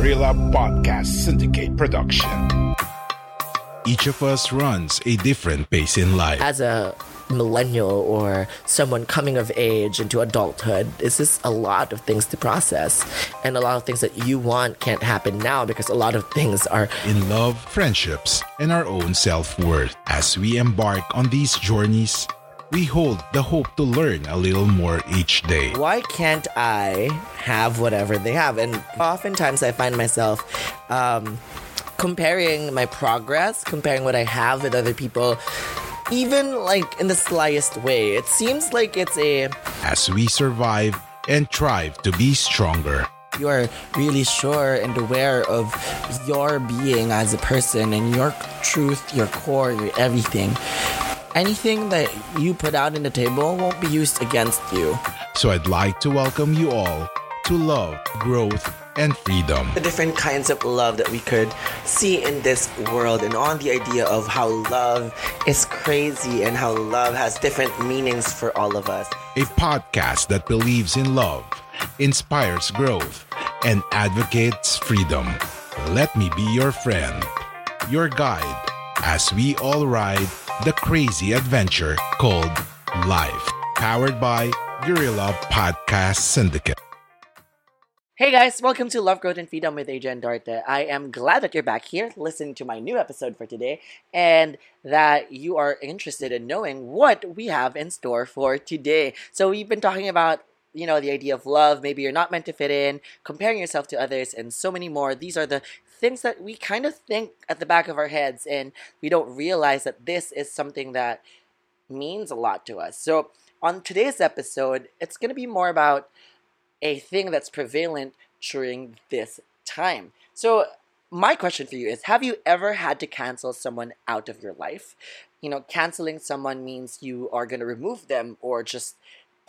Guerrilla Podcast Syndicate production. Each of us runs a different pace in life. as a millennial or someone coming of age into adulthood, it's just a lot of things to process. And a lot of things that you want can't happen now because a lot of things are in love, friendships, and our own self worth. As we embark on these journeys, we hold the hope to learn a little more each day. why can't I have whatever they have? And oftentimes I find myself um, comparing my progress, comparing what I have with other people, even like in the slyest way. It seems like it's a As we survive and strive to be stronger. you are really sure and aware of your being as a person and your truth, your core, your everything. Anything that you put out in the table won't be used against you. So I'd like to welcome you all to love, growth, and freedom. The different kinds of love that we could see in this world, and on the idea of how love is crazy and how love has different meanings for all of us. A podcast that believes in love, inspires growth, and advocates freedom. Let me be your friend, your guide, as we all ride the crazy adventure called life. Powered by Guerrilla Podcast Syndicate. Hey guys, welcome to Love, Growth, and Freedom with Adrian Dorte. I am glad that you're back here listening to my new episode for today and that you are interested in knowing what we have in store for today. So, we've been talking about you know, the idea of love, maybe you're not meant to fit in, comparing yourself to others, and so many more. These are the things that we kind of think at the back of our heads, and we don't realize that this is something that means a lot to us. So, on today's episode, it's going to be more about a thing that's prevalent during this time. So, my question for you is Have you ever had to cancel someone out of your life? You know, canceling someone means you are going to remove them or just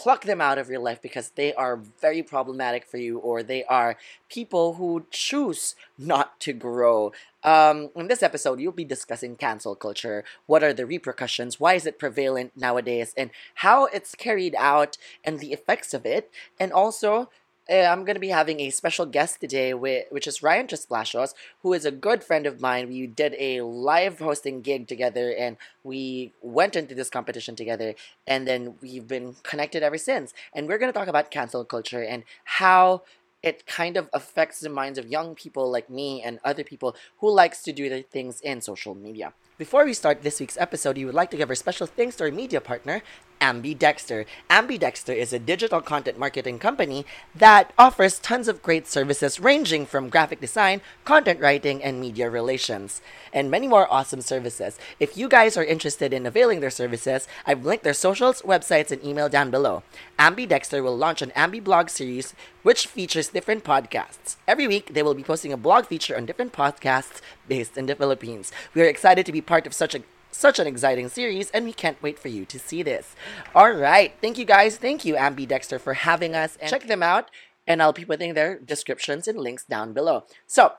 pluck them out of your life because they are very problematic for you or they are people who choose not to grow. Um, in this episode, you'll be discussing cancel culture. What are the repercussions? Why is it prevalent nowadays? And how it's carried out and the effects of it. And also, Uh, I'm going to be having a special guest today, which is Ryan Tresplacios, who is a good friend of mine. We did a live hosting gig together and we went into this competition together, and then we've been connected ever since. And we're going to talk about cancel culture and how it kind of affects the minds of young people like me and other people who likes to do their things in social media. Before we start this week's episode, we would like to give our special thanks to our media partner, Ambidexter. Ambidexter is a digital content marketing company that offers tons of great services ranging from graphic design, content writing, and media relations, and many more awesome services. If you guys are interested in availing their services, I've linked their socials, websites, and email down below. Ambidexter will launch an Ambi blog series which features different podcasts. Every week, they will be posting a blog feature on different podcasts based in the Philippines. We are excited to be part of such a such an exciting series, and we can't wait for you to see this. All right, thank you guys. Thank you, Ambidexter, for having us. And check them out, and I'll be putting their descriptions and links down below. So,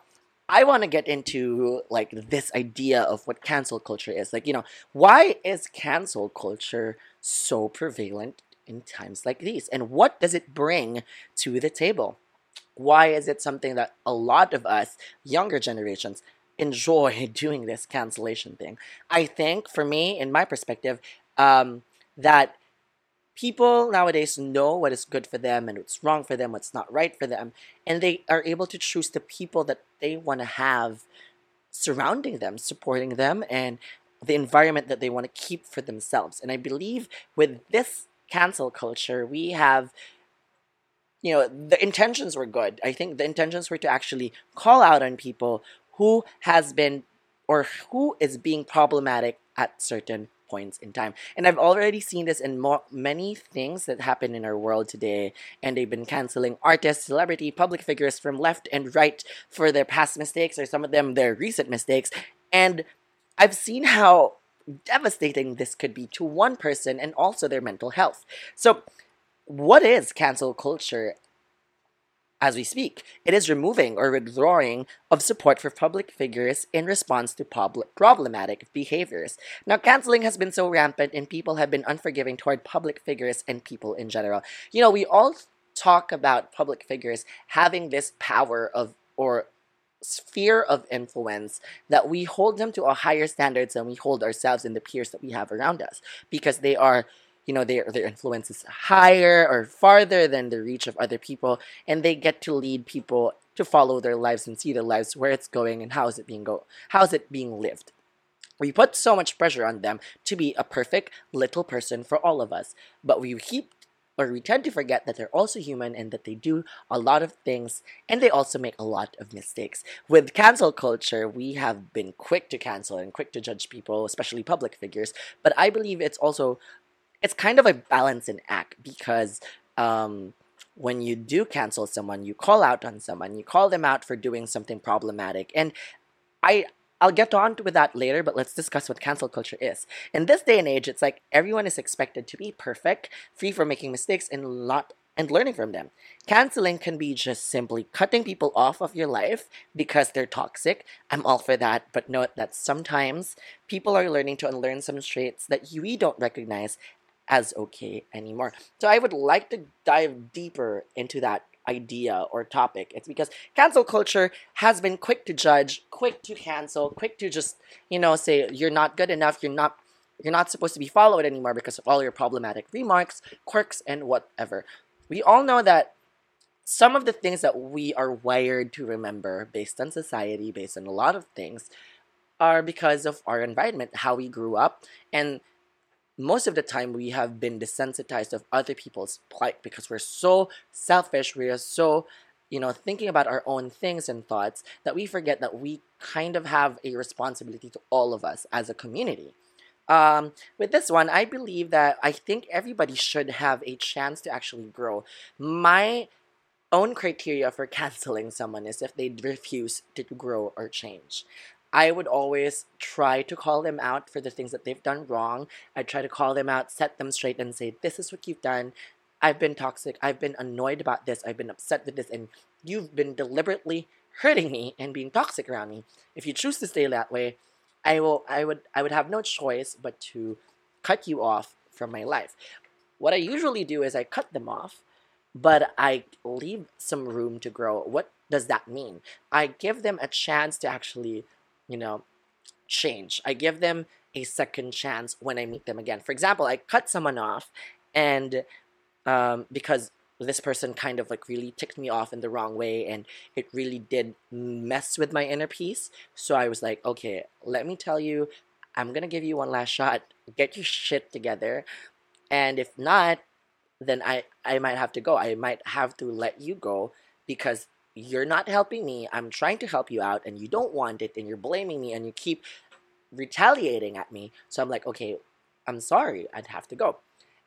I want to get into like this idea of what cancel culture is. Like, you know, why is cancel culture so prevalent in times like these? And what does it bring to the table? Why is it something that a lot of us, younger generations, enjoy doing this cancellation thing? I think, for me, in my perspective, um, that people nowadays know what is good for them and what's wrong for them, what's not right for them, and they are able to choose the people that they want to have surrounding them, supporting them, and the environment that they want to keep for themselves. And I believe with this cancel culture, we have you know the intentions were good i think the intentions were to actually call out on people who has been or who is being problematic at certain points in time. And I've already seen this in many things that happen in our world today. And they've been canceling artists, celebrity, public figures from left and right for their past mistakes or some of them their recent mistakes. And I've seen how devastating this could be to one person and also their mental health. So, what is cancel culture as we speak. It is removing or withdrawing of support for public figures in response to public problematic behaviors. Now, canceling has been so rampant and people have been unforgiving toward public figures and people in general. You know, we all talk about public figures having this power of or sphere of influence that we hold them to a higher standards than we hold ourselves and the peers that we have around us because they are you know their their influence is higher or farther than the reach of other people and they get to lead people to follow their lives and see their lives where it's going and how is it being go how is it being lived we put so much pressure on them to be a perfect little person for all of us but we keep or we tend to forget that they're also human and that they do a lot of things and they also make a lot of mistakes. With cancel culture, we have been quick to cancel and quick to judge people, especially public figures, but I believe it's also it's kind of a balancing act because um, when you do cancel someone, you call out on someone, you call them out for doing something problematic. And I I'll get on with that later, but let's discuss what cancel culture is. In this day and age, it's like everyone is expected to be perfect, free from making mistakes, and lot and learning from them. Canceling can be just simply cutting people off of your life because they're toxic. I'm all for that, but note that sometimes people are learning to unlearn some traits that we don't recognize as okay anymore. So I would like to dive deeper into that idea or topic. It's because cancel culture has been quick to judge, quick to cancel, quick to just, you know, say you're not good enough, you're not you're not supposed to be followed anymore because of all your problematic remarks, quirks and whatever. We all know that some of the things that we are wired to remember based on society, based on a lot of things, are because of our environment, how we grew up, and most of the time we have been desensitized of other people's plight because we're so selfish we are so you know thinking about our own things and thoughts that we forget that we kind of have a responsibility to all of us as a community. Um, with this one i believe that i think everybody should have a chance to actually grow. My own criteria for canceling someone is if they refuse to grow or change I would always try to call them out for the things that they've done wrong. I try to call them out, set them straight, and say, This is what you've done. I've been toxic. I've been annoyed about this. I've been upset with this. And you've been deliberately hurting me and being toxic around me. If you choose to stay that way, I will I would I would have no choice but to cut you off from my life. What I usually do is I cut them off, but I leave some room to grow. What does that mean? I give them a chance to actually you know, change. I give them a second chance when I meet them again. For example, I cut someone off, and um, because this person kind of like really ticked me off in the wrong way and it really did mess with my inner peace. So I was like, okay, let me tell you, I'm gonna give you one last shot. Get your shit together. And if not, then I, I might have to go. I might have to let you go because you're not helping me. I'm trying to help you out and you don't want it and you're blaming me and you keep retaliating at me. So I'm like, okay, I'm sorry. I'd have to go.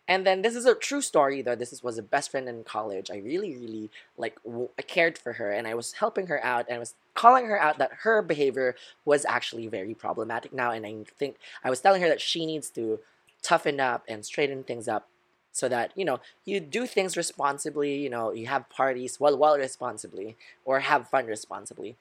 And then this is a true story though. This was a best friend in college. I really, really like w- I cared for her and I was helping her out and I was calling her out that her behavior was actually very problematic now. And I think I was telling her that she needs to toughen up and straighten things up so that you know you do things responsibly you know you have parties well well responsibly or have fun responsibly.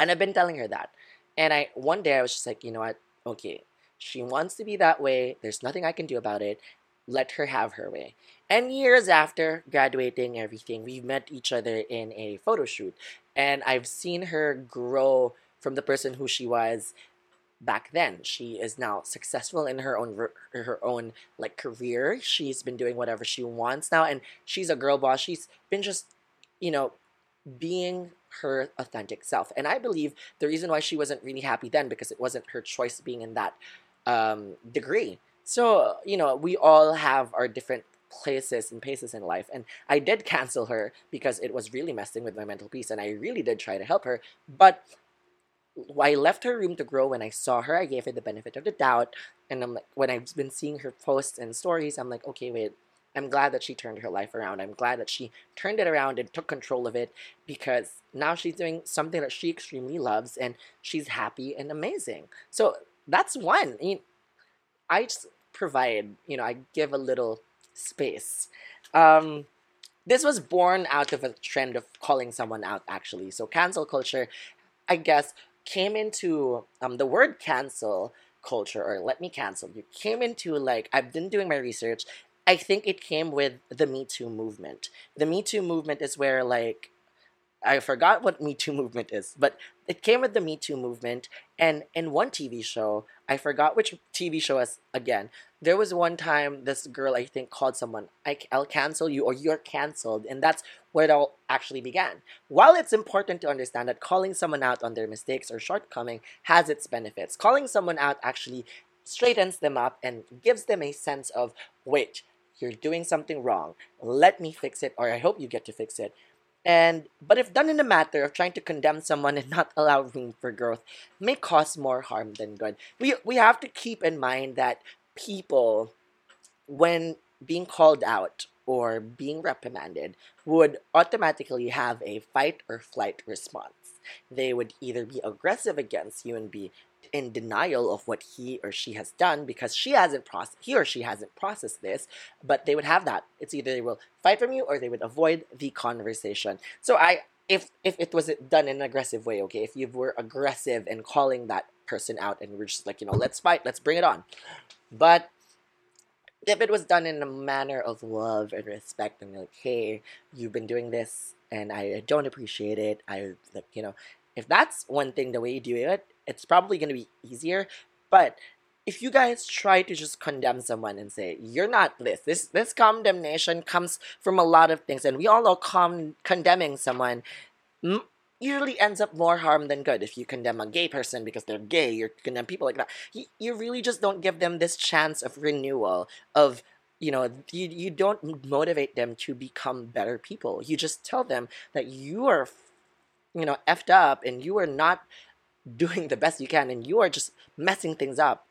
And i've been telling her that. And i one day i was just like you know what? Okay. She wants to be that way. There's nothing i can do about it. Let her have her way. And years after graduating everything we've met each other in a photo shoot. And i've seen her grow from the person who she was back then. She is now successful in her own her own like career. She's been doing whatever she wants now and she's a girl boss. She's been just, you know, being her authentic self. And I believe the reason why she wasn't really happy then because it wasn't her choice being in that um, degree. So, you know, we all have our different places and paces in life. And I did cancel her because it was really messing with my mental peace. And I really did try to help her. But I left her room to grow when I saw her. I gave her the benefit of the doubt. And I'm like, when I've been seeing her posts and stories, I'm like, okay, wait, I'm glad that she turned her life around. I'm glad that she turned it around and took control of it because now she's doing something that she extremely loves and she's happy and amazing. So that's one. I, mean, I just provide, you know, I give a little space. Um, this was born out of a trend of calling someone out, actually. So cancel culture, I guess, came into um, the word cancel culture or let me cancel you came into like I've been doing my research I think it came with the Me Too movement. The Me Too movement is where like I forgot what Me Too movement is, but it came with the Me Too movement. And in one TV show, I forgot which TV show was again. There was one time this girl I think called someone, I, "I'll cancel you" or "You're canceled," and that's where it all actually began. While it's important to understand that calling someone out on their mistakes or shortcoming has its benefits, calling someone out actually straightens them up and gives them a sense of wait you're doing something wrong. Let me fix it, or I hope you get to fix it. And but if done in a matter of trying to condemn someone and not allow room for growth, may cause more harm than good. We we have to keep in mind that people, when being called out or being reprimanded, would automatically have a fight or flight response. They would either be aggressive against you and be in denial of what he or she has done because she hasn't processed he or she hasn't processed this but they would have that. It's either they will fight from you or they would avoid the conversation. So i if if it was done in an aggressive way okay if you were aggressive and calling that person out and we're just like you know let's fight let's bring it on. But if it was done in a manner of love and respect and like hey you've been doing this and i don't appreciate it i like you know if that's one thing the way you do it it's probably going to be easier. But if you guys try to just condemn someone and say you're not this, this this condemnation comes from a lot of things, and we all know con- condemning someone usually ends up more harm than good. If you condemn a gay person because they're gay, you condemn people like that. You, you really just don't give them this chance of renewal of you know you, you don't motivate them to become better people you just tell them that you are you know effed up and you are not doing the best you can and you are just messing things up,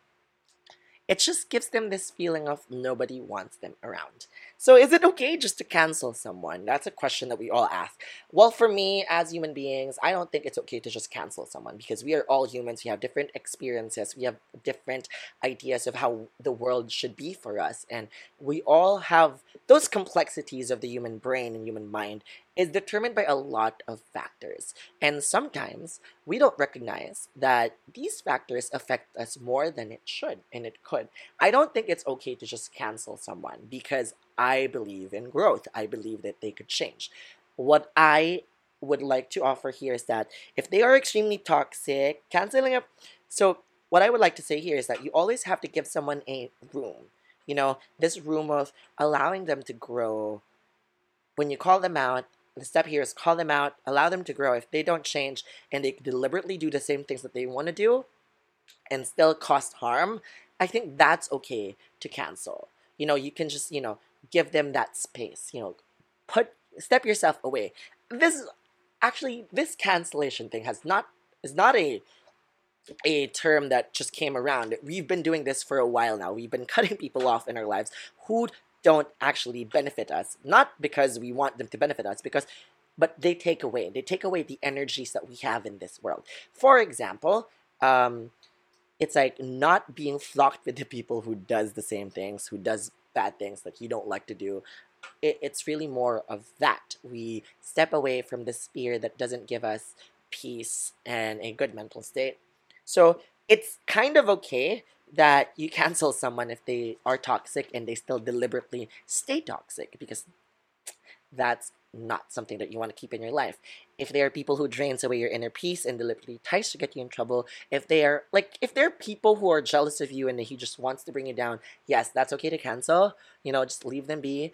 it just gives them this feeling of nobody wants them around. So, is it okay just to cancel someone? That's a question that we all ask. Well, for me, as human beings, I don't think it's okay to just cancel someone because we are all humans. We have different experiences, we have different ideas of how the world should be for us. And we all have those complexities of the human brain and human mind is determined by a lot of factors. And sometimes we don't recognize that these factors affect us more than it should and it could. I don't think it's okay to just cancel someone because I believe in growth. I believe that they could change. What I would like to offer here is that if they are extremely toxic, canceling up. So, what I would like to say here is that you always have to give someone a room. You know, this room of allowing them to grow. When you call them out, the step here is call them out, allow them to grow. If they don't change and they deliberately do the same things that they want to do and still cause harm, I think that's okay to cancel. You know, you can just, you know, give them that space. You know, put step yourself away. This actually this cancellation thing has not is not a a term that just came around. We've been doing this for a while now. We've been cutting people off in our lives who don't actually benefit us. Not because we want them to benefit us, because but they take away. They take away the energies that we have in this world. For example, um, it's like not being flocked with the people who does the same things, who does bad things that you don't like to do. It, it's really more of that. We step away from the sphere that doesn't give us peace and a good mental state. So it's kind of okay that you cancel someone if they are toxic and they still deliberately stay toxic because that's not something that you want to keep in your life. If they are people who drains away your inner peace and deliberately tries to get you in trouble, if they are like if there are people who are jealous of you and he just wants to bring you down, yes, that's okay to cancel. You know, just leave them be.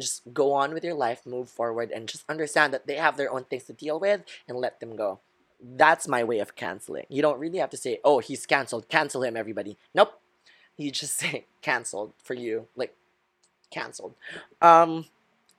Just go on with your life, move forward, and just understand that they have their own things to deal with and let them go. That's my way of canceling. You don't really have to say, oh, he's canceled, cancel him, everybody. Nope. You just say canceled for you, like canceled. Um,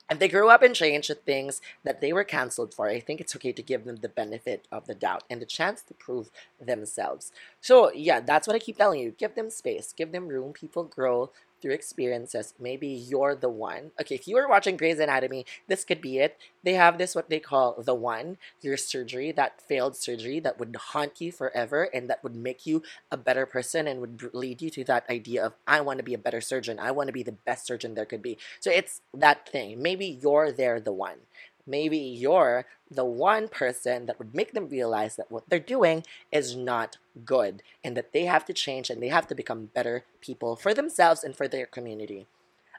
if they grow up and change the things that they were canceled for, I think it's okay to give them the benefit of the doubt and the chance to prove themselves. So, yeah, that's what I keep telling you. Give them space, give them room. People grow through experiences. Maybe you're the one. Okay, if you were watching Grey's Anatomy, this could be it. They have this, what they call the one, your surgery, that failed surgery that would haunt you forever and that would make you a better person and would lead you to that idea of, I want to be a better surgeon. I want to be the best surgeon there could be. So it's that thing. Maybe you're there, the one maybe you're the one person that would make them realize that what they're doing is not good and that they have to change and they have to become better people for themselves and for their community.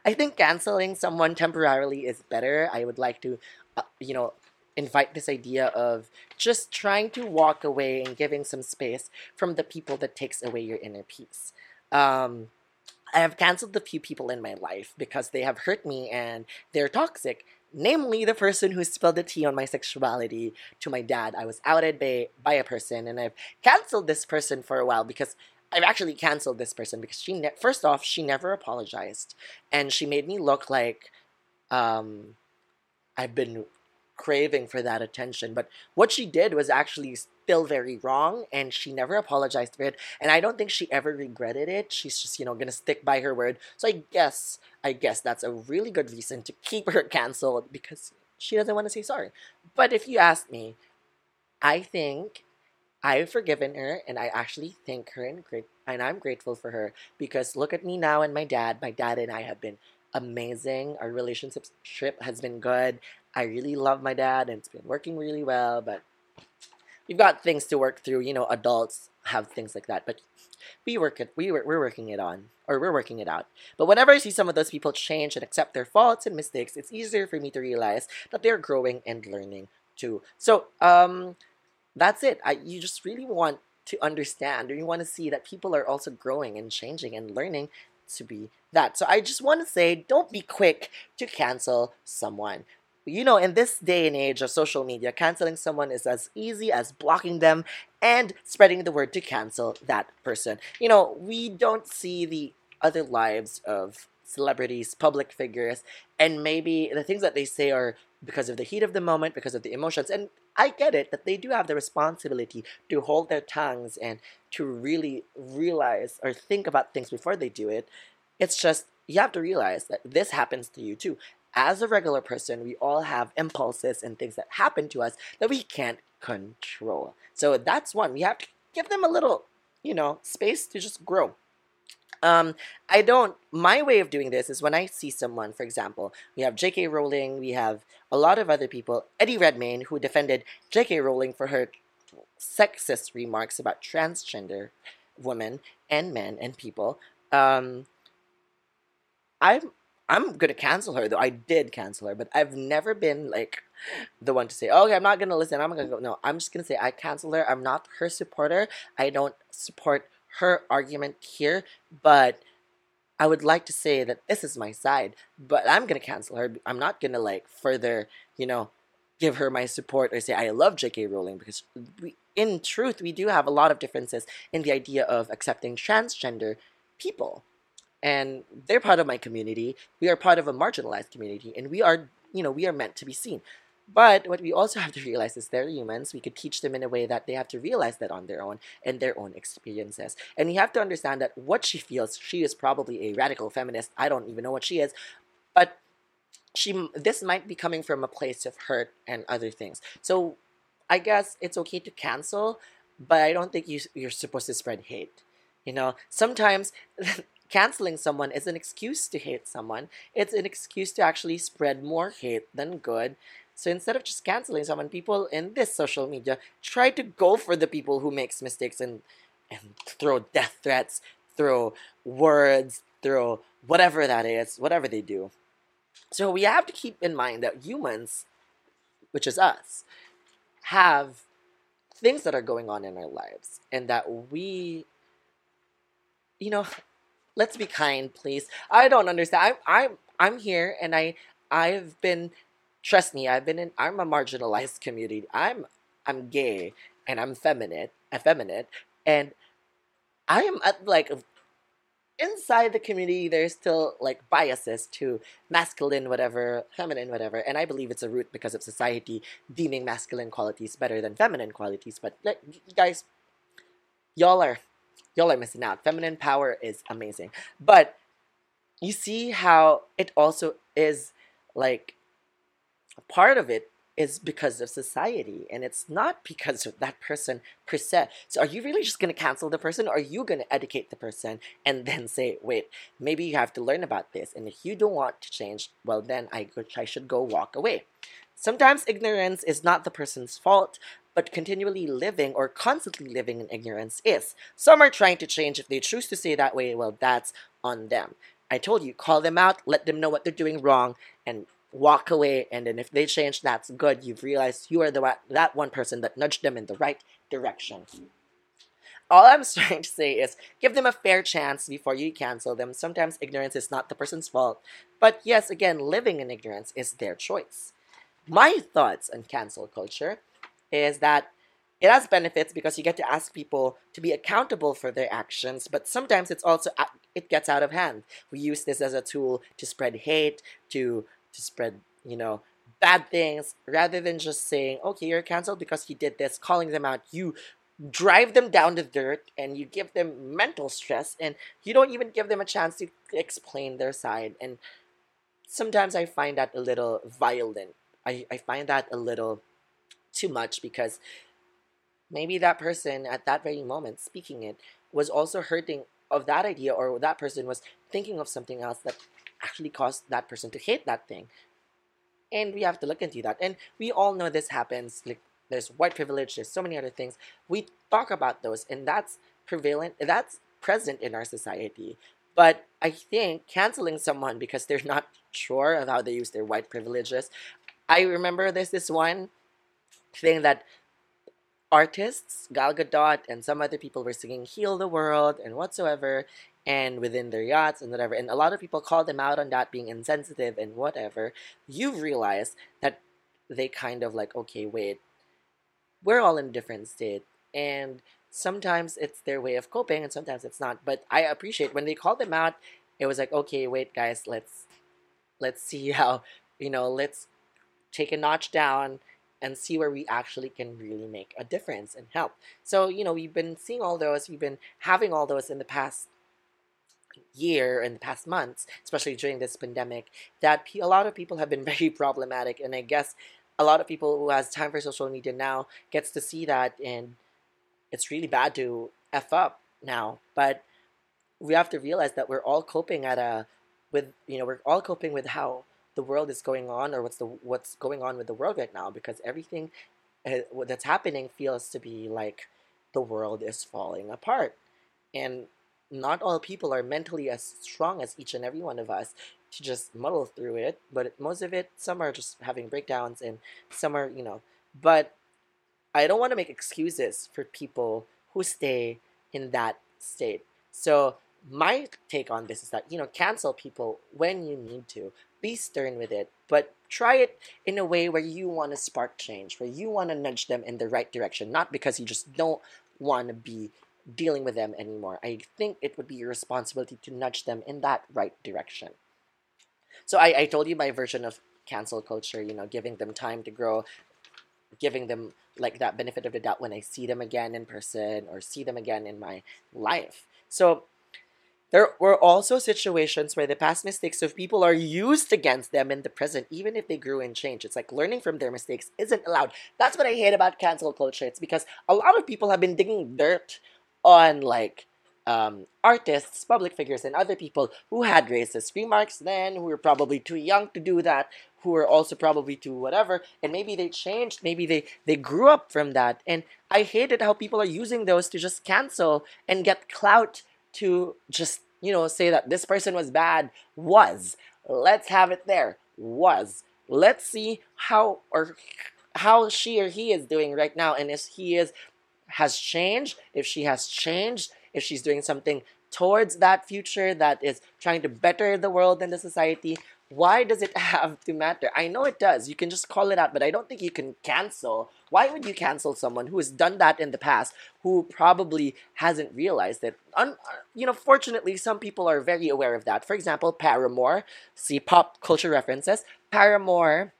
I think canceling someone temporarily is better. I would like to, uh, you know, invite this idea of just trying to walk away and giving some space from the people that takes away your inner peace. Um, I have canceled a few people in my life because they have hurt me and they're toxic namely the person who spilled the tea on my sexuality to my dad. I was outed by, by a person, and I've canceled this person for a while because I've actually canceled this person because she, ne- first off, she never apologized, and she made me look like um, I've been craving for that attention. But what she did was actually still very wrong, and she never apologized for it. And I don't think she ever regretted it. She's just, you know, gonna stick by her word. So I guess, I guess that's a really good reason to keep her canceled because she doesn't want to say sorry. But if you ask me, I think I've forgiven her, and I actually thank her and great, and I'm grateful for her because look at me now and my dad. My dad and I have been amazing. Our relationship trip has been good. I really love my dad and it's been working really well, but we've got things to work through. You know, adults have things like that, but we work it. We we're working it on, or we're working it out. But whenever I see some of those people change and accept their faults and mistakes, it's easier for me to realize that they're growing and learning too. So, um, that's it. I you just really want to understand, or you want to see that people are also growing and changing and learning to be that. So I just want to say, don't be quick to cancel someone you know, in this day and age of social media, canceling someone is as easy as blocking them and spreading the word to cancel that person. You know, we don't see the other lives of celebrities, public figures, and maybe the things that they say are because of the heat of the moment, because of the emotions. And I get it that they do have the responsibility to hold their tongues and to really realize or think about things before they do it. It's just you have to realize that this happens to you too as a regular person, we all have impulses and things that happen to us that we can't control. So that's one. We have to give them a little, you know, space to just grow. Um, I don't. My way of doing this is when I see someone, for example, we have J.K. Rowling, we have a lot of other people. Eddie Redmayne, who defended J.K. Rowling for her sexist remarks about transgender women and men and people. Um, I'm I'm gonna cancel her though. I did cancel her, but I've never been like the one to say, oh, "Okay, I'm not gonna listen. I'm gonna go." No, I'm just gonna say I cancel her. I'm not her supporter. I don't support her argument here, but I would like to say that this is my side. But I'm gonna cancel her. I'm not gonna like further, you know, give her my support or say I love J.K. Rowling because we, in truth, we do have a lot of differences in the idea of accepting transgender people and they're part of my community. We are part of a marginalized community, and we are, you know, we are meant to be seen. But what we also have to realize is they're humans. We could teach them in a way that they have to realize that on their own and their own experiences. And you have to understand that what she feels, she is probably a radical feminist. I don't even know what she is, but she this might be coming from a place of hurt and other things. So I guess it's okay to cancel, but I don't think you you're supposed to spread hate. You know, sometimes canceling someone is an excuse to hate someone. It's an excuse to actually spread more hate than good. So instead of just canceling someone, people in this social media try to go for the people who makes mistakes and and throw death threats, throw words, throw whatever that is, whatever they do. So we have to keep in mind that humans, which is us, have things that are going on in our lives and that we you know let's be kind, please. I don't understand. I'm I'm I'm here and I I've been trust me, I've been in I'm a marginalized community. I'm I'm gay and I'm feminine, effeminate, and I am at like inside the community there's still like biases to masculine whatever feminine whatever and i believe it's a root because of society deeming masculine qualities better than feminine qualities but like, guys y'all are y'all are missing out feminine power is amazing but you see how it also is like part of it is because of society and it's not because of that person per se. So are you really just going to cancel the person or are you going to educate the person and then say, wait, maybe you have to learn about this and if you don't want to change, well then I, I should go walk away. Sometimes ignorance is not the person's fault, but continually living or constantly living in ignorance is. Some are trying to change if they choose to say that way, well that's on them. I told you, call them out, let them know what they're doing wrong, and walk away. And then if they change that's good. You've realized you are the that one person that nudged them in the right direction. All i'm trying to say is give them a fair chance before you cancel them. Sometimes ignorance is not the person's fault. But yes again living in ignorance is their choice. My thoughts on cancel culture is that it has benefits because you get to ask people to be accountable for their actions but sometimes it's also it gets out of hand we use this as a tool to spread hate to to spread, you know, bad things rather than just saying, okay, you're canceled because you did this, calling them out. You drive them down the dirt and you give them mental stress and you don't even give them a chance to explain their side. And sometimes I find that a little violent. I, I find that a little too much because maybe that person at that very moment speaking it was also hurting of that idea or that person was thinking of something else that actually caused that person to hate that thing. And we have to look into that. And we all know this happens. Like there's white privilege, there's so many other things. We talk about those, and that's prevalent, that's present in our society. But I think canceling someone because they're not sure of how they use their white privileges. I remember there's this one thing that artists, Gal Gadot, and some other people were singing Heal the World and whatsoever and within their yachts and whatever. And a lot of people call them out on that being insensitive and whatever. You've realized that they kind of like, okay, wait, we're all in a different state. And sometimes it's their way of coping and sometimes it's not. But I appreciate when they called them out, it was like, okay, wait, guys, let's let's see how, you know, let's take a notch down and see where we actually can really make a difference and help. So, you know, we've been seeing all those, we've been having all those in the past year in the past months, especially during this pandemic, that a lot of people have been very problematic. And I guess a lot of people who has time for social media now gets to see that, and it's really bad to f up now. But we have to realize that we're all coping at a with you know we're all coping with how the world is going on or what's the what's going on with the world right now because everything uh, that's happening feels to be like the world is falling apart. And not all people are mentally as strong as each and every one of us to just muddle through it but most of it some are just having breakdowns and some are you know but i don't want to make excuses for people who stay in that state. So my take on this is that you know cancel people when you need to be stern with it but try it in a way where you want to spark change where you want to nudge them in the right direction not because you just don't want to be dealing with them anymore. I think it would be your responsibility to nudge them in that right direction. So I, I told you my version of cancel culture, you know, giving them time to grow, giving them like that benefit of the doubt when I see them again in person or see them again in my life. So there were also situations where the past mistakes of people are used against them in the present, even if they grew and changed. It's like learning from their mistakes isn't allowed. That's what I hate about cancel culture. It's because a lot of people have been digging dirt on like um, artists, public figures, and other people who had racist remarks then, who were probably too young to do that, who were also probably too whatever, and maybe they changed, maybe they they grew up from that, and I hated how people are using those to just cancel and get clout to just you know say that this person was bad was. Let's have it there was. Let's see how or how she or he is doing right now, and if he is has changed, if she has changed, if she's doing something towards that future that is trying to better the world and the society, why does it have to matter? I know it does. You can just call it out, but I don't think you can cancel. Why would you cancel someone who has done that in the past, who probably hasn't realized it? Un- you know, fortunately, some people are very aware of that. For example, Paramore, see pop culture references. Paramore,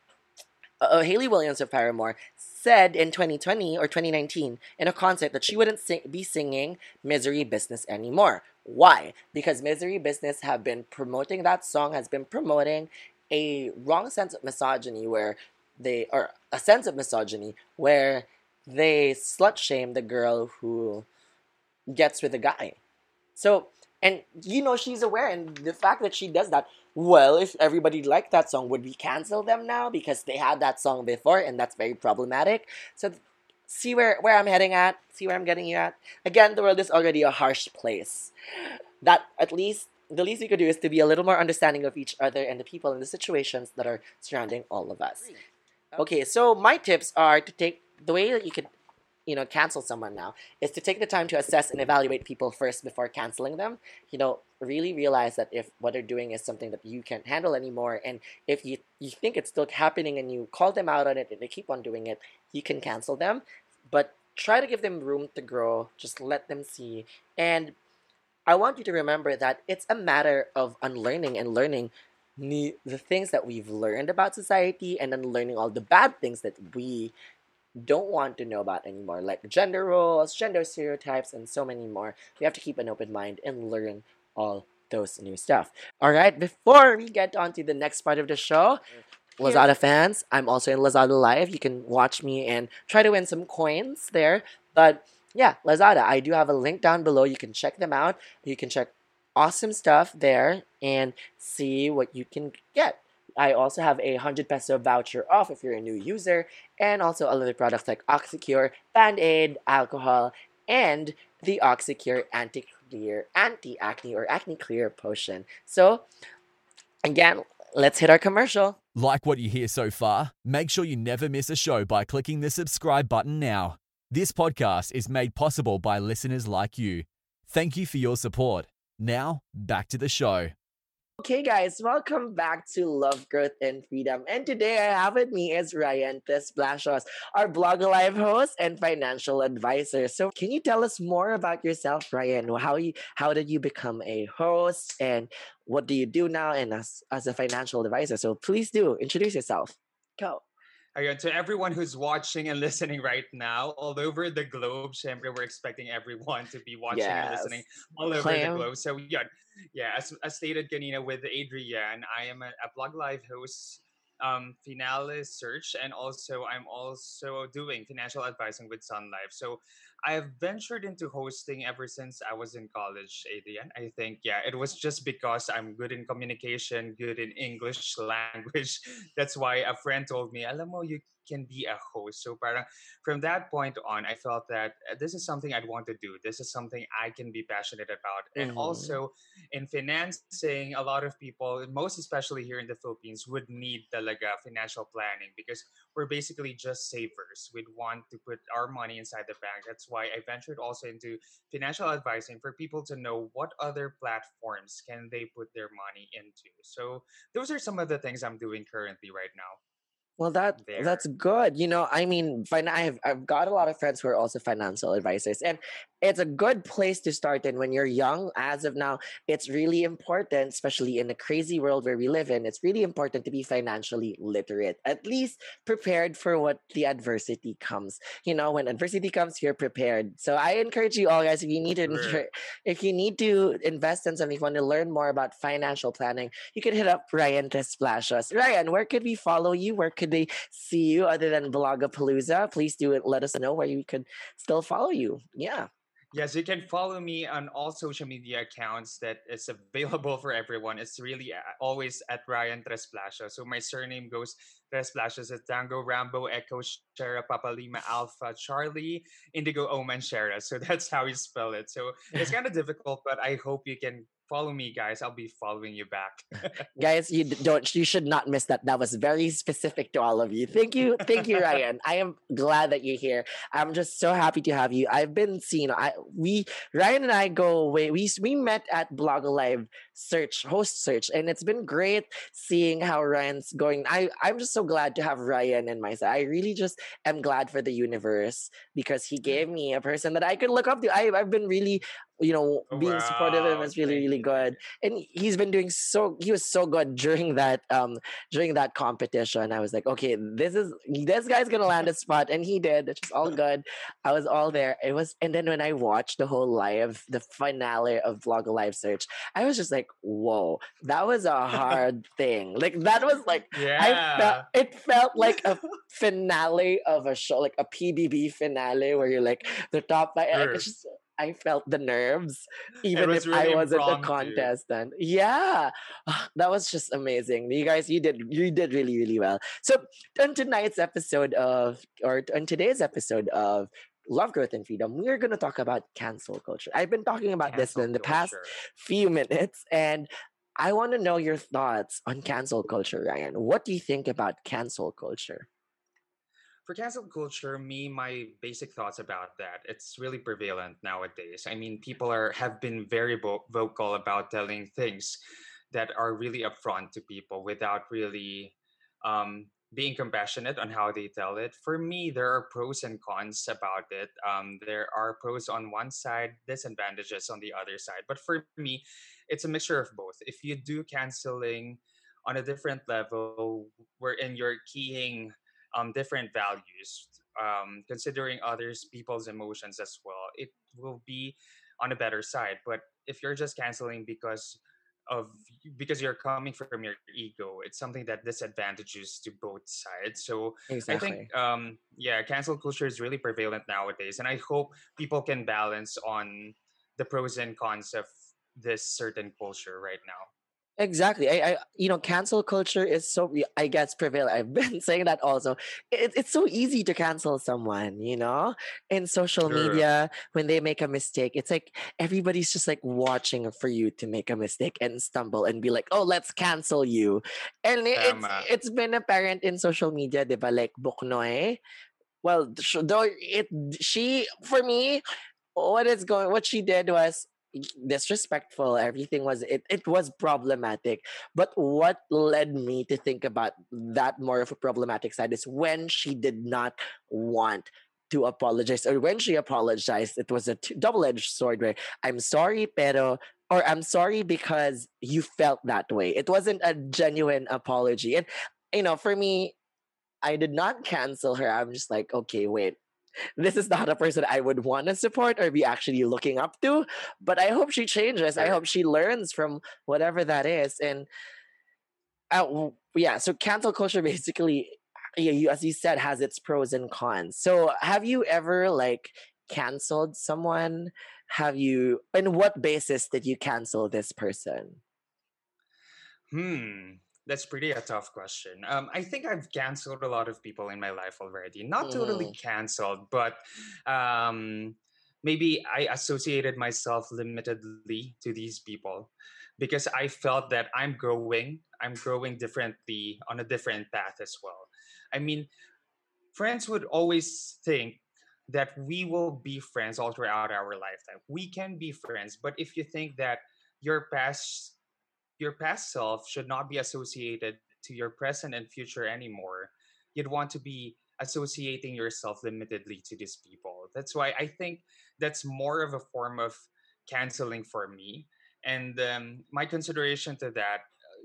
uh, uh Hayley Williams of Paramore, said in 2020 or 2019 in a concert that she wouldn't sing- be singing Misery Business anymore. Why? Because Misery Business have been promoting that song, has been promoting a wrong sense of misogyny where they, or a sense of misogyny where they slut shame the girl who gets with a guy. So, and you know, she's aware, and the fact that she does that, well, if everybody liked that song, would we cancel them now because they had that song before, and that's very problematic? So, see where, where I'm heading at? See where I'm getting you at? Again, the world is already a harsh place. That at least the least we could do is to be a little more understanding of each other and the people and the situations that are surrounding all of us. Okay, so my tips are to take the way that you could, you know, cancel someone now is to take the time to assess and evaluate people first before canceling them. You know, really realize that if what they're doing is something that you can't handle anymore, and if you you think it's still happening and you call them out on it and they keep on doing it, you can cancel them. But try to give them room to grow. Just let them see and I want you to remember that it's a matter of unlearning and learning the things that we've learned about society and then learning all the bad things that we don't want to know about anymore, like gender roles, gender stereotypes, and so many more. We have to keep an open mind and learn all those new stuff. All right, before we get on to the next part of the show, Lazada fans, I'm also in Lazada Live. You can watch me and try to win some coins there. But yeah, Lazada. I do have a link down below. You can check them out. You can check awesome stuff there and see what you can get. I also have a 100 peso voucher off if you're a new user, and also other products like Oxecure, Band Aid, alcohol, and the Oxecure Anti Clear, Anti Acne or Acne Clear Potion. So, again, let's hit our commercial. Like what you hear so far? Make sure you never miss a show by clicking the subscribe button now. This podcast is made possible by listeners like you. Thank you for your support. Now, back to the show. Okay, guys, welcome back to Love, Growth, and Freedom. And today I have with me is Ryan Tresplacios, our blog live host and financial advisor. So, can you tell us more about yourself, Ryan? How you how did you become a host, and what do you do now, and as as a financial advisor? So, please do introduce yourself. Go. Again, to everyone who's watching and listening right now, all over the globe, syempre, we're expecting everyone to be watching yes. and listening all over Clam. the globe. So, yeah, yeah as, as stated kanina with Adrian, I am a, a blog live host um, Finalis Search, and also I'm also doing financial advising with Sun Life. So I've ventured into hosting ever since I was in college, Adrian. I think, yeah, it was just because I'm good in communication, good in English language. That's why a friend told me, alam mo, you can be a host. So parang from that point on, I felt that uh, this is something I'd want to do. This is something I can be passionate about. Mm-hmm. And also in financing, a lot of people, most especially here in the Philippines, would need talaga financial planning because we're basically just savers. We'd want to put our money inside the bank. That's why I ventured also into financial advising for people to know what other platforms can they put their money into. So those are some of the things I'm doing currently right now. Well, that there. that's good. You know, I mean, fin- I've I've got a lot of friends who are also financial advisors, and it's a good place to start. And when you're young, as of now, it's really important, especially in the crazy world where we live in. It's really important to be financially literate, at least prepared for what the adversity comes. You know, when adversity comes, you're prepared. So I encourage you all, guys, if you need to, sure. if you need to invest in something, if you want to learn more about financial planning, you can hit up Ryan Tresplacios. Ryan, where could we follow you? Where could could they see you other than Blogapalooza? Please do it. Let us know where you could still follow you. Yeah. Yes, you can follow me on all social media accounts that is available for everyone. It's really uh, always at Ryan Tresplacios. So my surname goes Tresplacios as Tango, Rambo, Echo, Shera, Papa Lima, Alpha, Charlie, Indigo, Oman, Shera. So that's how you spell it. So it's kind of difficult, but I hope you can follow me guys i'll be following you back guys you don't you should not miss that that was very specific to all of you thank you thank you ryan i am glad that you're here i'm just so happy to have you i've been seeing i we ryan and i go away we we met at blog live search, host search. And it's been great seeing how Ryan's going. I, I'm just so glad to have Ryan in my side. I really just am glad for the universe because he mm. gave me a person that I could look up to. I, I've been really you know, oh, being wow. supportive of him is really, really good. And he's been doing so he was so good during that um during that competition. I was like, okay, this is this guy's gonna land a spot, and he did. It's just all good. I was all there. It was and then when I watched the whole live, the finale of Vlog Live Search, I was just like, whoa, that was a hard thing. Like that was like yeah. I felt it felt like a finale of a show, like a PBB finale where you're like the top five. Like, it's just I felt the nerves, even if really I wasn't a contestant. Yeah, ah, that was just amazing. You guys, you did you did really really well. So on tonight's episode of, or on today's episode of Love, Growth, and Freedom, we're going to talk about cancel culture. I've been talking about cancel this in the culture. past few minutes, and I want to know your thoughts on cancel culture, Ryan. What do you think about cancel culture? For cancel culture, me, my basic thoughts about that, it's really prevalent nowadays. I mean, people are have been very vo- vocal about telling things that are really upfront to people without really um, being compassionate on how they tell it. For me, there are pros and cons about it. Um, there are pros on one side, disadvantages on the other side. But for me, it's a mixture of both. If you do canceling on a different level, wherein you're keying um, different values, um, considering others people's emotions as well, it will be on a better side. But if you're just canceling because of because you're coming from your ego it's something that disadvantages to both sides so exactly. i think um yeah cancel culture is really prevalent nowadays and i hope people can balance on the pros and cons of this certain culture right now Exactly. I, I, you know, cancel culture is so, I guess, prevalent. I've been saying that also. It, it's so easy to cancel someone, you know, in social sure. media when they make a mistake. It's like everybody's just like watching for you to make a mistake and stumble and be like, oh, let's cancel you. And it, it's, it's been apparent in social media, diba? Like Buknoy. Well, though it, she, for me, what is going, what she did was disrespectful everything was it it was problematic. But what led me to think about that more of a problematic side is when she did not want to apologize or when she apologized it was a t- double-edged sword where i'm sorry pero or i'm sorry because you felt that way. It wasn't a genuine apology. And you know for me i did not cancel her. I'm just like okay wait this is not a person I would want to support or be actually looking up to. But I hope she changes. I hope she learns from whatever that is. And uh, yeah, so cancel culture basically, yeah, you, as you said, has its pros and cons. So have you ever like canceled someone? Have you, and what basis did you cancel this person? Hmm that's pretty a tough question. Um, I think I've canceled a lot of people in my life already. Not totally mm. canceled, but um, maybe I associated myself limitedly to these people because I felt that I'm growing. I'm growing differently on a different path as well. I mean, friends would always think that we will be friends all throughout our lifetime. We can be friends, but if you think that your past your past self should not be associated to your present and future anymore. You'd want to be associating yourself limitedly to these people. That's why I think that's more of a form of canceling for me. And um, my consideration to that,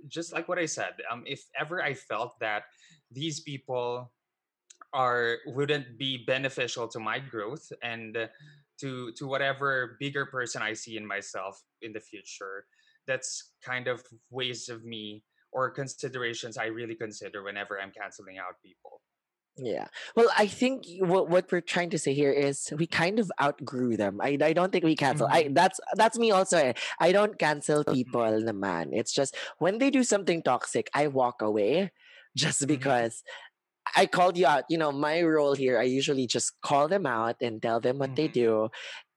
just like what I said, um, if ever I felt that these people are wouldn't be beneficial to my growth and uh, to to whatever bigger person I see in myself in the future, that's kind of ways of me or considerations I really consider whenever I'm canceling out people. Yeah. Well, I think what what we're trying to say here is we kind of outgrew them. I, I don't think we cancel. Mm-hmm. I that's that's me also. Eh. I don't cancel mm-hmm. people, the man. It's just when they do something toxic, I walk away just mm-hmm. because. I called you out. You know, my role here, I usually just call them out and tell them what mm-hmm. they do.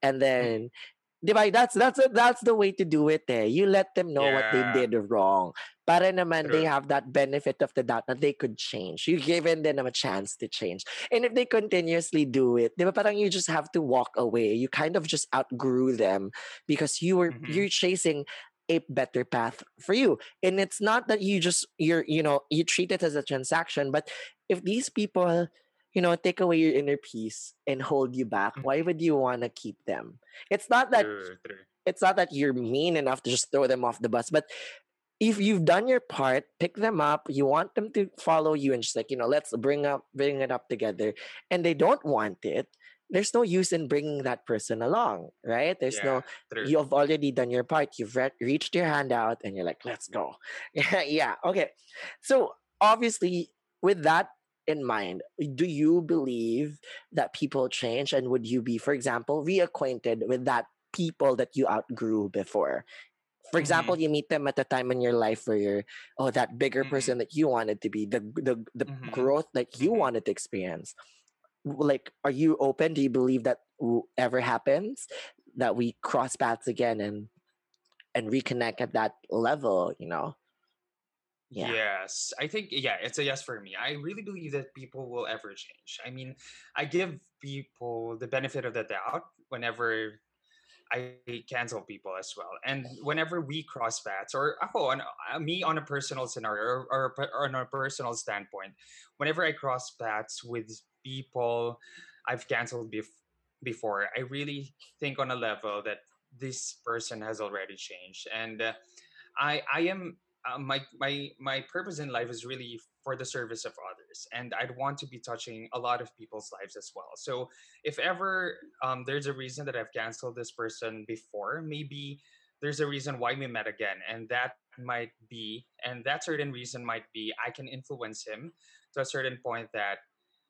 And mm-hmm. then Diba? That's that's a, that's the way to do it eh. You let them know yeah. what they did wrong. Para naman True. they have that benefit of the doubt that they could change. You given them a chance to change. And if they continuously do it, diba parang you just have to walk away. You kind of just outgrew them because you were mm-hmm. you're chasing a better path for you. And it's not that you just you're you know you treat it as a transaction, but if these people you know take away your inner peace and hold you back, mm-hmm. why would you want to keep them? It's not that true, true. it's not that you're mean enough to just throw them off the bus, but if you've done your part, pick them up. You want them to follow you and just like you know, let's bring up bring it up together, and they don't want it there's no use in bringing that person along, right? There's yeah, no, true. you've already done your part. You've re- reached your hand out and you're like, let's go. yeah, okay. So, obviously, with that in mind, do you believe that people change? And would you be, for example, reacquainted with that people that you outgrew before? For example, mm-hmm. you meet them at a time in your life where you're, oh, that bigger mm-hmm. person that you wanted to be, the the, the mm-hmm. growth that you mm-hmm. wanted to experience like are you open do you believe that ever happens that we cross paths again and and reconnect at that level you know yeah. Yes, I think yeah, it's a yes for me. I really believe that people will ever change. I mean, I give people the benefit of the doubt whenever I cancel people as well, and whenever we cross paths, or oh, on, uh, me on a personal scenario or, or, or on a personal standpoint, whenever I cross paths with people I've canceled bef- before, I really think on a level that this person has already changed, and uh, I I am uh, my my my purpose in life is really for the service of others, and I'd want to be touching a lot of people's lives as well. So if ever um, there's a reason that I've canceled this person before, maybe there's a reason why we met again, and that might be, and that certain reason might be I can influence him to a certain point that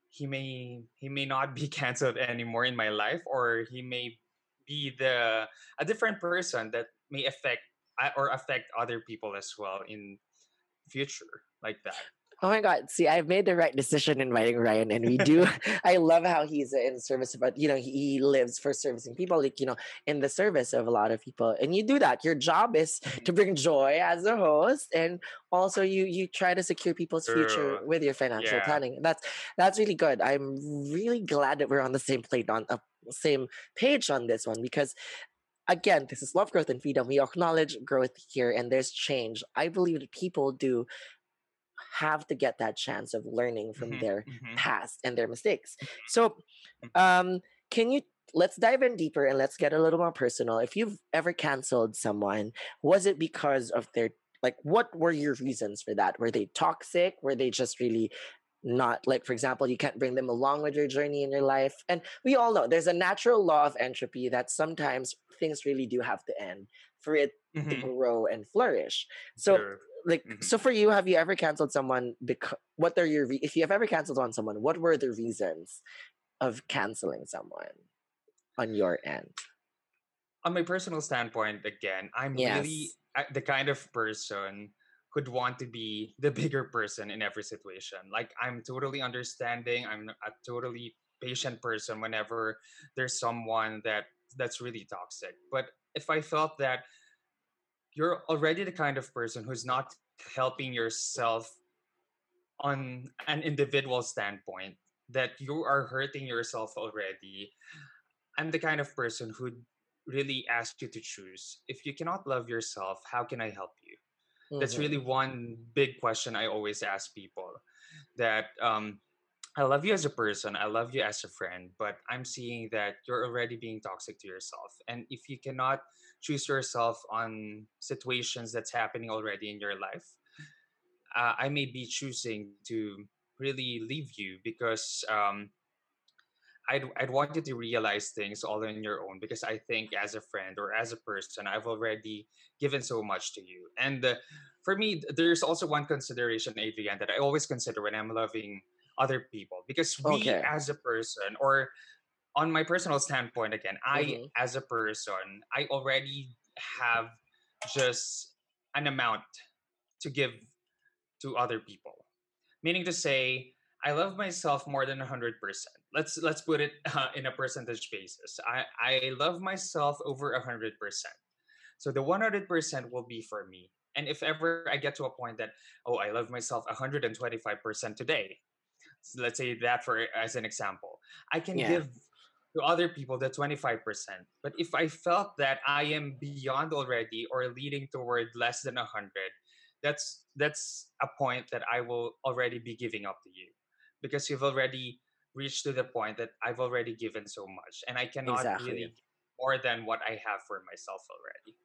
he may he may not be canceled anymore in my life or he may be the a different person that may affect or affect other people as well in future like that Oh my God. See, I've made the right decision inviting Ryan, and we do. I love how he's in service, but you know, he, lives for servicing people, like, you know, in the service of a lot of people. And you do that. Your job is to mm-hmm. bring joy as a host, and also you you try to secure people's future with your financial yeah. planning. That's that's really good. I'm really glad that we're on the same plate on a uh, same page on this one because again, this is love, growth, and freedom. We acknowledge growth here, and there's change. I believe that people do have to get that chance of learning from mm-hmm, their mm-hmm. past and their mistakes. Mm-hmm. So, mm-hmm. um, can you let's dive in deeper and let's get a little more personal. If you've ever canceled someone, was it because of their like what were your reasons for that? Were they toxic? Were they just really not like for example you can't bring them along with your journey in your life and we all know there's a natural law of entropy that sometimes things really do have to end for it mm-hmm. to grow and flourish so sure like mm-hmm. so for you have you ever canceled someone because what are your re- if you have ever canceled on someone what were the reasons of canceling someone on your end on my personal standpoint again i'm yes. really the kind of person who'd want to be the bigger person in every situation like i'm totally understanding i'm a totally patient person whenever there's someone that that's really toxic but if i felt that you're already the kind of person who's not helping yourself on an individual standpoint that you are hurting yourself already i'm the kind of person who really asks you to choose if you cannot love yourself how can i help you mm-hmm. that's really mm-hmm. one big question i always ask people that um, I love you as a person. I love you as a friend, but I'm seeing that you're already being toxic to yourself. And if you cannot choose yourself on situations that's happening already in your life, uh, I may be choosing to really leave you because um, I'd, I'd want you to realize things all on your own because I think as a friend or as a person, I've already given so much to you. And uh, for me, there's also one consideration, Adrian, that I always consider when I'm loving other people because we okay. as a person or on my personal standpoint again i mm-hmm. as a person i already have just an amount to give to other people. Meaning to say i love myself more than 100% let's let's put it uh, in a percentage basis. I i love myself over 100% so the 100% will be for me. And if ever i get to a point that oh i love myself 125% today let's say that for eh, as an example i can yeah. give to other people the 25%. But if I felt that I am beyond already or leading toward less than 100, that's that's a point that I will already be giving up to you because you've already reached to the point that I've already given so much and I cannot exactly. really more than what I have for myself already.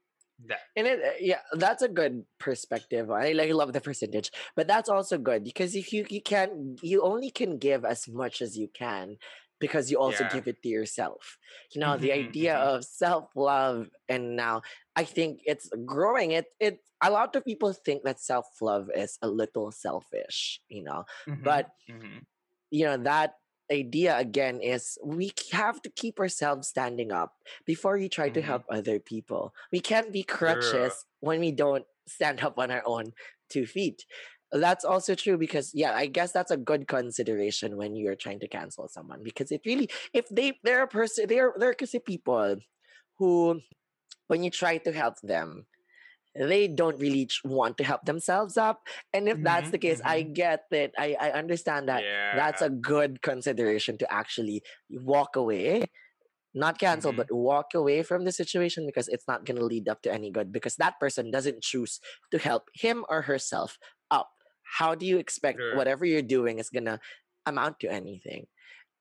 That. And it, uh, yeah, that's a good perspective. I like love the percentage, but that's also good because if you you can't, you only can give as much as you can because you also yeah. give it to yourself. You know, mm-hmm, the idea mm-hmm. of self love, and now I think it's growing. It it a lot of people think that self love is a little selfish. You know, mm-hmm, but mm-hmm. you know that idea again is we have to keep ourselves standing up before you try to mm-hmm. help other people. We can't be crutches yeah. when we don't stand up on our own two feet that's also true because yeah i guess that's a good consideration when you're trying to cancel someone because it really if they they're a person they're they're people who when you try to help them they don't really want to help themselves up and if mm-hmm, that's the case mm-hmm. i get that i i understand that yeah. that's a good consideration to actually walk away not cancel mm-hmm. but walk away from the situation because it's not going to lead up to any good because that person doesn't choose to help him or herself up how do you expect sure. whatever you're doing is gonna amount to anything?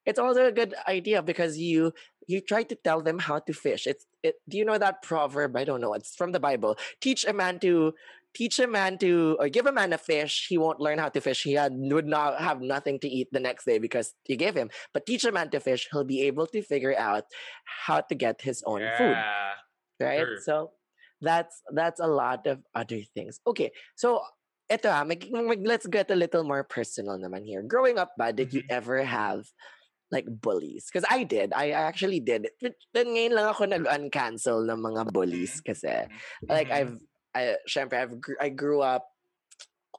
It's also a good idea because you you try to tell them how to fish. It's it. Do you know that proverb? I don't know. It's from the Bible. Teach a man to teach a man to or give a man a fish. He won't learn how to fish. He had, would not have nothing to eat the next day because you gave him. But teach a man to fish. He'll be able to figure out how to get his own yeah. food. Right. Sure. So that's that's a lot of other things. Okay. So eto ah, mag, mag, let's get a little more personal naman here. Growing up ba, did you mm-hmm. ever have like bullies? Because I did. I actually did. Then ngayon lang ako nag-uncancel ng mga bullies mm-hmm. kasi like mm-hmm. I've I syempre I've I grew up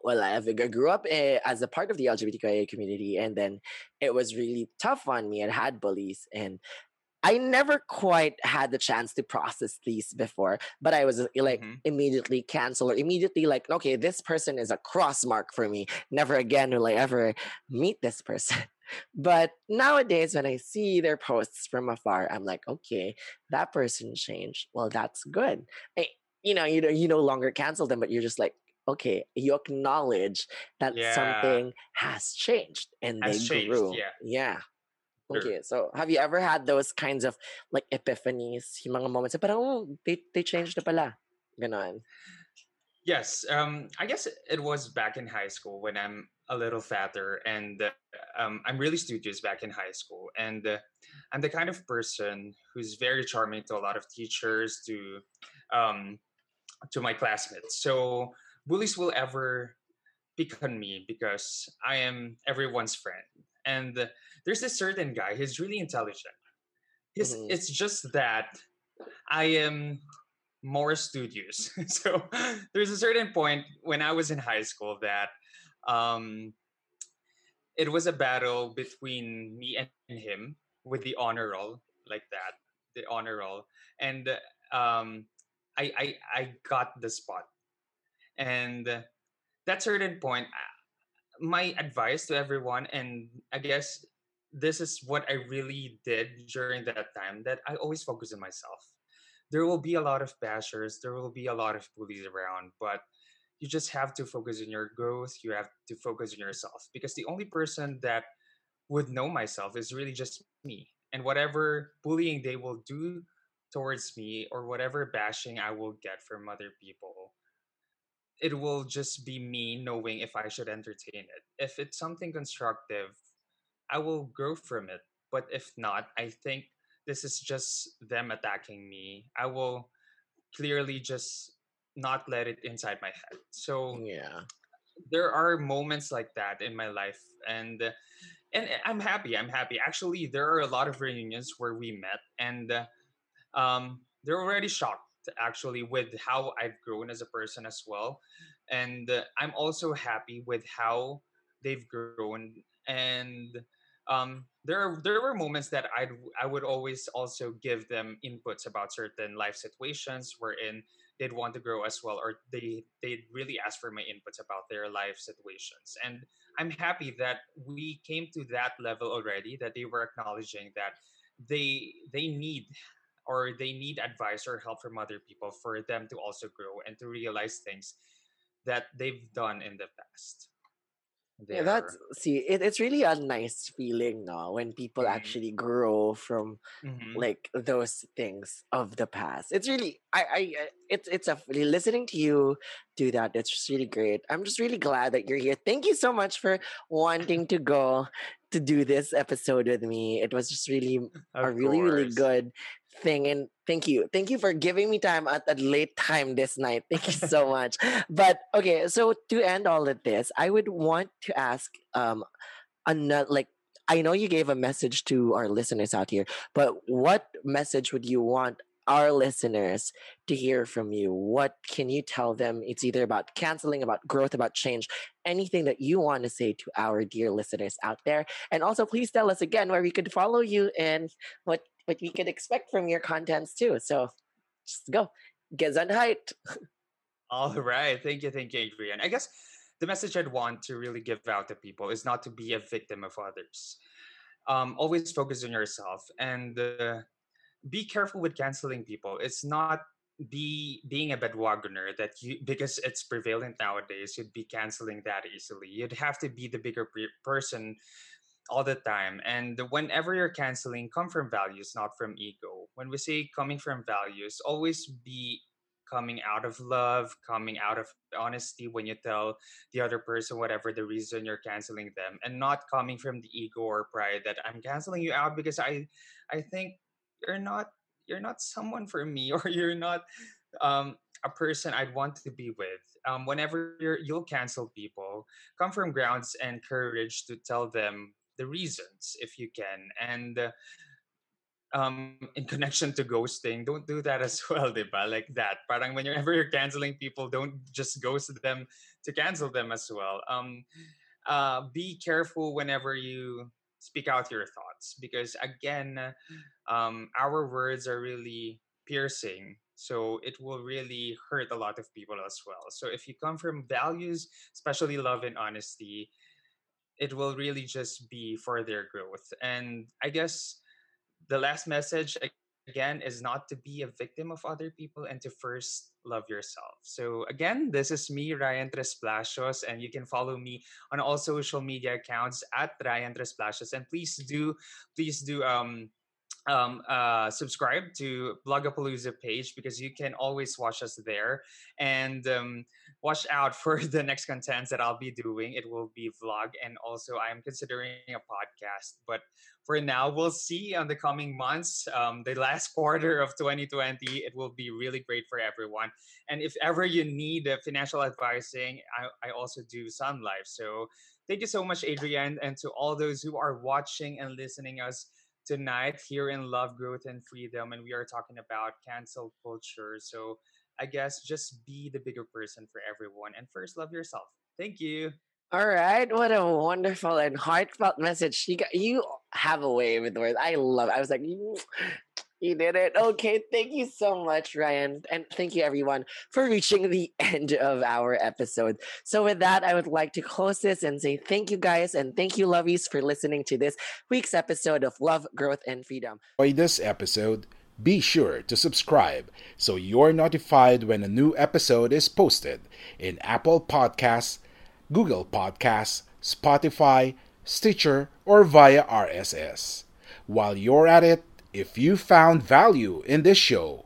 well, I, I grew up eh, as a part of the LGBTQIA community, and then it was really tough on me. and had bullies, and I never quite had the chance to process these before, but I was uh, like mm-hmm. immediately cancel or immediately like, okay, this person is a cross mark for me. Never again will I ever meet this person. But nowadays, when I see their posts from afar, I'm like, okay, that person changed. Well, that's good. I, you know, you you no longer cancel them, but you're just like, okay, you acknowledge that yeah. something has changed and has they changed, grew. Yeah. yeah. Okay, so have you ever had those kinds of like epiphanies, yung mga moments, parang oh, they, they changed na pala. Ganon. Yes, um, I guess it was back in high school when I'm a little fatter and uh, um, I'm really studious back in high school. And uh, I'm the kind of person who's very charming to a lot of teachers, to um, to my classmates. So bullies will ever pick on me because I am everyone's friend. And there's a certain guy he's really intelligent His, mm-hmm. it's just that i am more studious so there's a certain point when i was in high school that um, it was a battle between me and him with the honor roll like that the honor roll and um, I, I i got the spot and that certain point my advice to everyone and i guess this is what I really did during that time that I always focus on myself. There will be a lot of bashers, there will be a lot of bullies around, but you just have to focus on your growth. You have to focus on yourself because the only person that would know myself is really just me. And whatever bullying they will do towards me or whatever bashing I will get from other people, it will just be me knowing if I should entertain it. If it's something constructive, I will grow from it. But if not, I think this is just them attacking me. I will clearly just not let it inside my head. So yeah, there are moments like that in my life, and and I'm happy. I'm happy. Actually, there are a lot of reunions where we met, and um, they're already shocked actually with how I've grown as a person as well, and I'm also happy with how they've grown and um, there are, there were moments that I'd I would always also give them inputs about certain life situations wherein they'd want to grow as well, or they they really ask for my inputs about their life situations. And I'm happy that we came to that level already, that they were acknowledging that they they need or they need advice or help from other people for them to also grow and to realize things that they've done in the past yeah, that's see, it, it's really a nice feeling now when people mm-hmm. actually grow from mm-hmm. like those things of the past. It's really, I, I, it's, it's a listening to you do that. It's just really great. I'm just really glad that you're here. Thank you so much for wanting to go to do this episode with me. It was just really of a really, course. really good thing. And thank you. Thank you for giving me time at a late time this night. Thank you so much. but okay, so to end all of this, I would want to ask um another like I know you gave a message to our listeners out here, but what message would you want our listeners to hear from you? What can you tell them? It's either about canceling, about growth, about change, anything that you want to say to our dear listeners out there. And also, please tell us again where we could follow you and what what we could expect from your contents too. So just go. Gesundheit. All right. Thank you. Thank you, Adrian. I guess the message I'd want to really give out to people is not to be a victim of others. Um, always focus on yourself and uh, be careful with canceling people. It's not be being a bandwagoner that you because it's prevalent nowadays you'd be canceling that easily you'd have to be the bigger pre- person all the time. And whenever you're canceling, come from values, not from ego. When we say coming from values, always be coming out of love, coming out of honesty when you tell the other person whatever the reason you're canceling them, and not coming from the ego or pride that I'm canceling you out because I I think you're not you're not someone for me or you're not um a person I'd want to be with. Um, whenever you're, you'll cancel people, come from grounds and courage to tell them the reasons if you can and uh, um in connection to ghosting don't do that as well diba like that. Parang whenever you're canceling people don't just ghost them to cancel them as well. Um uh be careful whenever you speak out your thoughts because again um our words are really piercing so it will really hurt a lot of people as well. So if you come from values especially love and honesty it will really just be for their growth. And I guess the last message again is not to be a victim of other people and to first love yourself. So again, this is me, Ryan Tresplacios, and you can follow me on all social media accounts at Ryan Tresplacios. And please do, please do um um, uh, subscribe to Blogapalooza page because you can always watch us there and um, watch out for the next contents that I'll be doing. It will be vlog and also I am considering a podcast. But for now, we'll see on the coming months. Um, the last quarter of 2020, it will be really great for everyone. And if ever you need financial advising, I, I also do Sun Life. So thank you so much, Adrian, and to all those who are watching and listening us tonight here in Love, Growth, and Freedom. And we are talking about cancel culture. So I guess just be the bigger person for everyone and first love yourself. Thank you. All right, what a wonderful and heartfelt message. You got, you have a way with words. I love. It. I was like, you did it. Okay, thank you so much, Ryan. And thank you, everyone, for reaching the end of our episode. So, with that, I would like to close this and say thank you, guys, and thank you, lovies, for listening to this week's episode of Love, Growth, and Freedom. By this episode, be sure to subscribe so you're notified when a new episode is posted in Apple Podcasts, Google Podcasts, Spotify, Stitcher, or via RSS. While you're at it, if you found value in this show,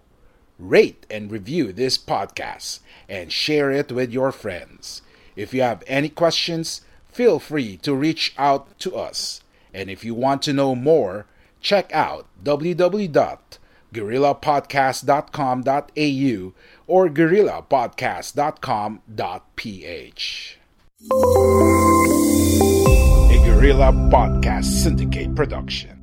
rate and review this podcast and share it with your friends. If you have any questions, feel free to reach out to us. And if you want to know more, check out www.guerrillapodcast.com.au or guerrillapodcast.com.ph. A Guerrilla Podcast Syndicate production.